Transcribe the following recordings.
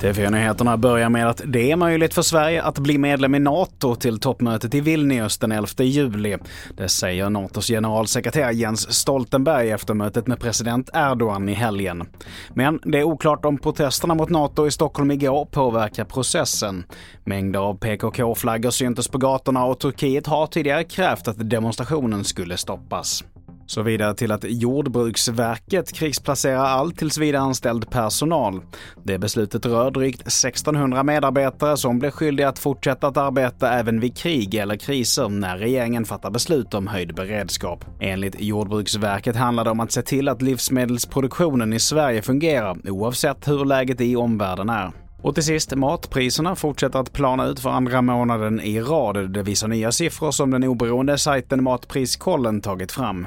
TV4-nyheterna börjar med att det är möjligt för Sverige att bli medlem i NATO till toppmötet i Vilnius den 11 juli. Det säger NATOs generalsekreterare Jens Stoltenberg efter mötet med president Erdogan i helgen. Men det är oklart om protesterna mot NATO i Stockholm igår påverkar processen. Mängder av PKK-flaggor syntes på gatorna och Turkiet har tidigare krävt att demonstrationen skulle stoppas. Så vidare till att Jordbruksverket krigsplacerar all tillsvidareanställd personal. Det beslutet rör drygt 1600 medarbetare som blir skyldiga att fortsätta att arbeta även vid krig eller kriser när regeringen fattar beslut om höjd beredskap. Enligt Jordbruksverket handlar det om att se till att livsmedelsproduktionen i Sverige fungerar oavsett hur läget i omvärlden är. Och till sist, matpriserna fortsätter att plana ut för andra månaden i rad. Det visar nya siffror som den oberoende sajten Matpriskollen tagit fram.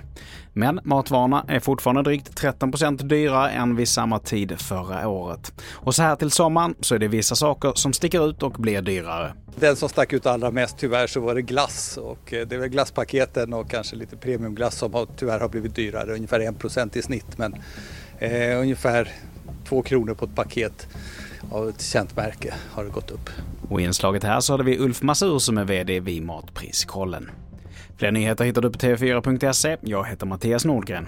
Men matvarorna är fortfarande drygt 13% dyrare än vid samma tid förra året. Och så här till sommaren så är det vissa saker som sticker ut och blir dyrare. Den som stack ut allra mest tyvärr så var det glass och eh, det är väl glasspaketen och kanske lite premiumglass som har, tyvärr har blivit dyrare, ungefär 1% i snitt men eh, ungefär 2 kronor på ett paket av ett känt märke har det gått upp. Och i inslaget här så hade vi Ulf Masur som är VD vid Matpriskollen. Fler nyheter hittar du på tv4.se. Jag heter Mattias Nordgren.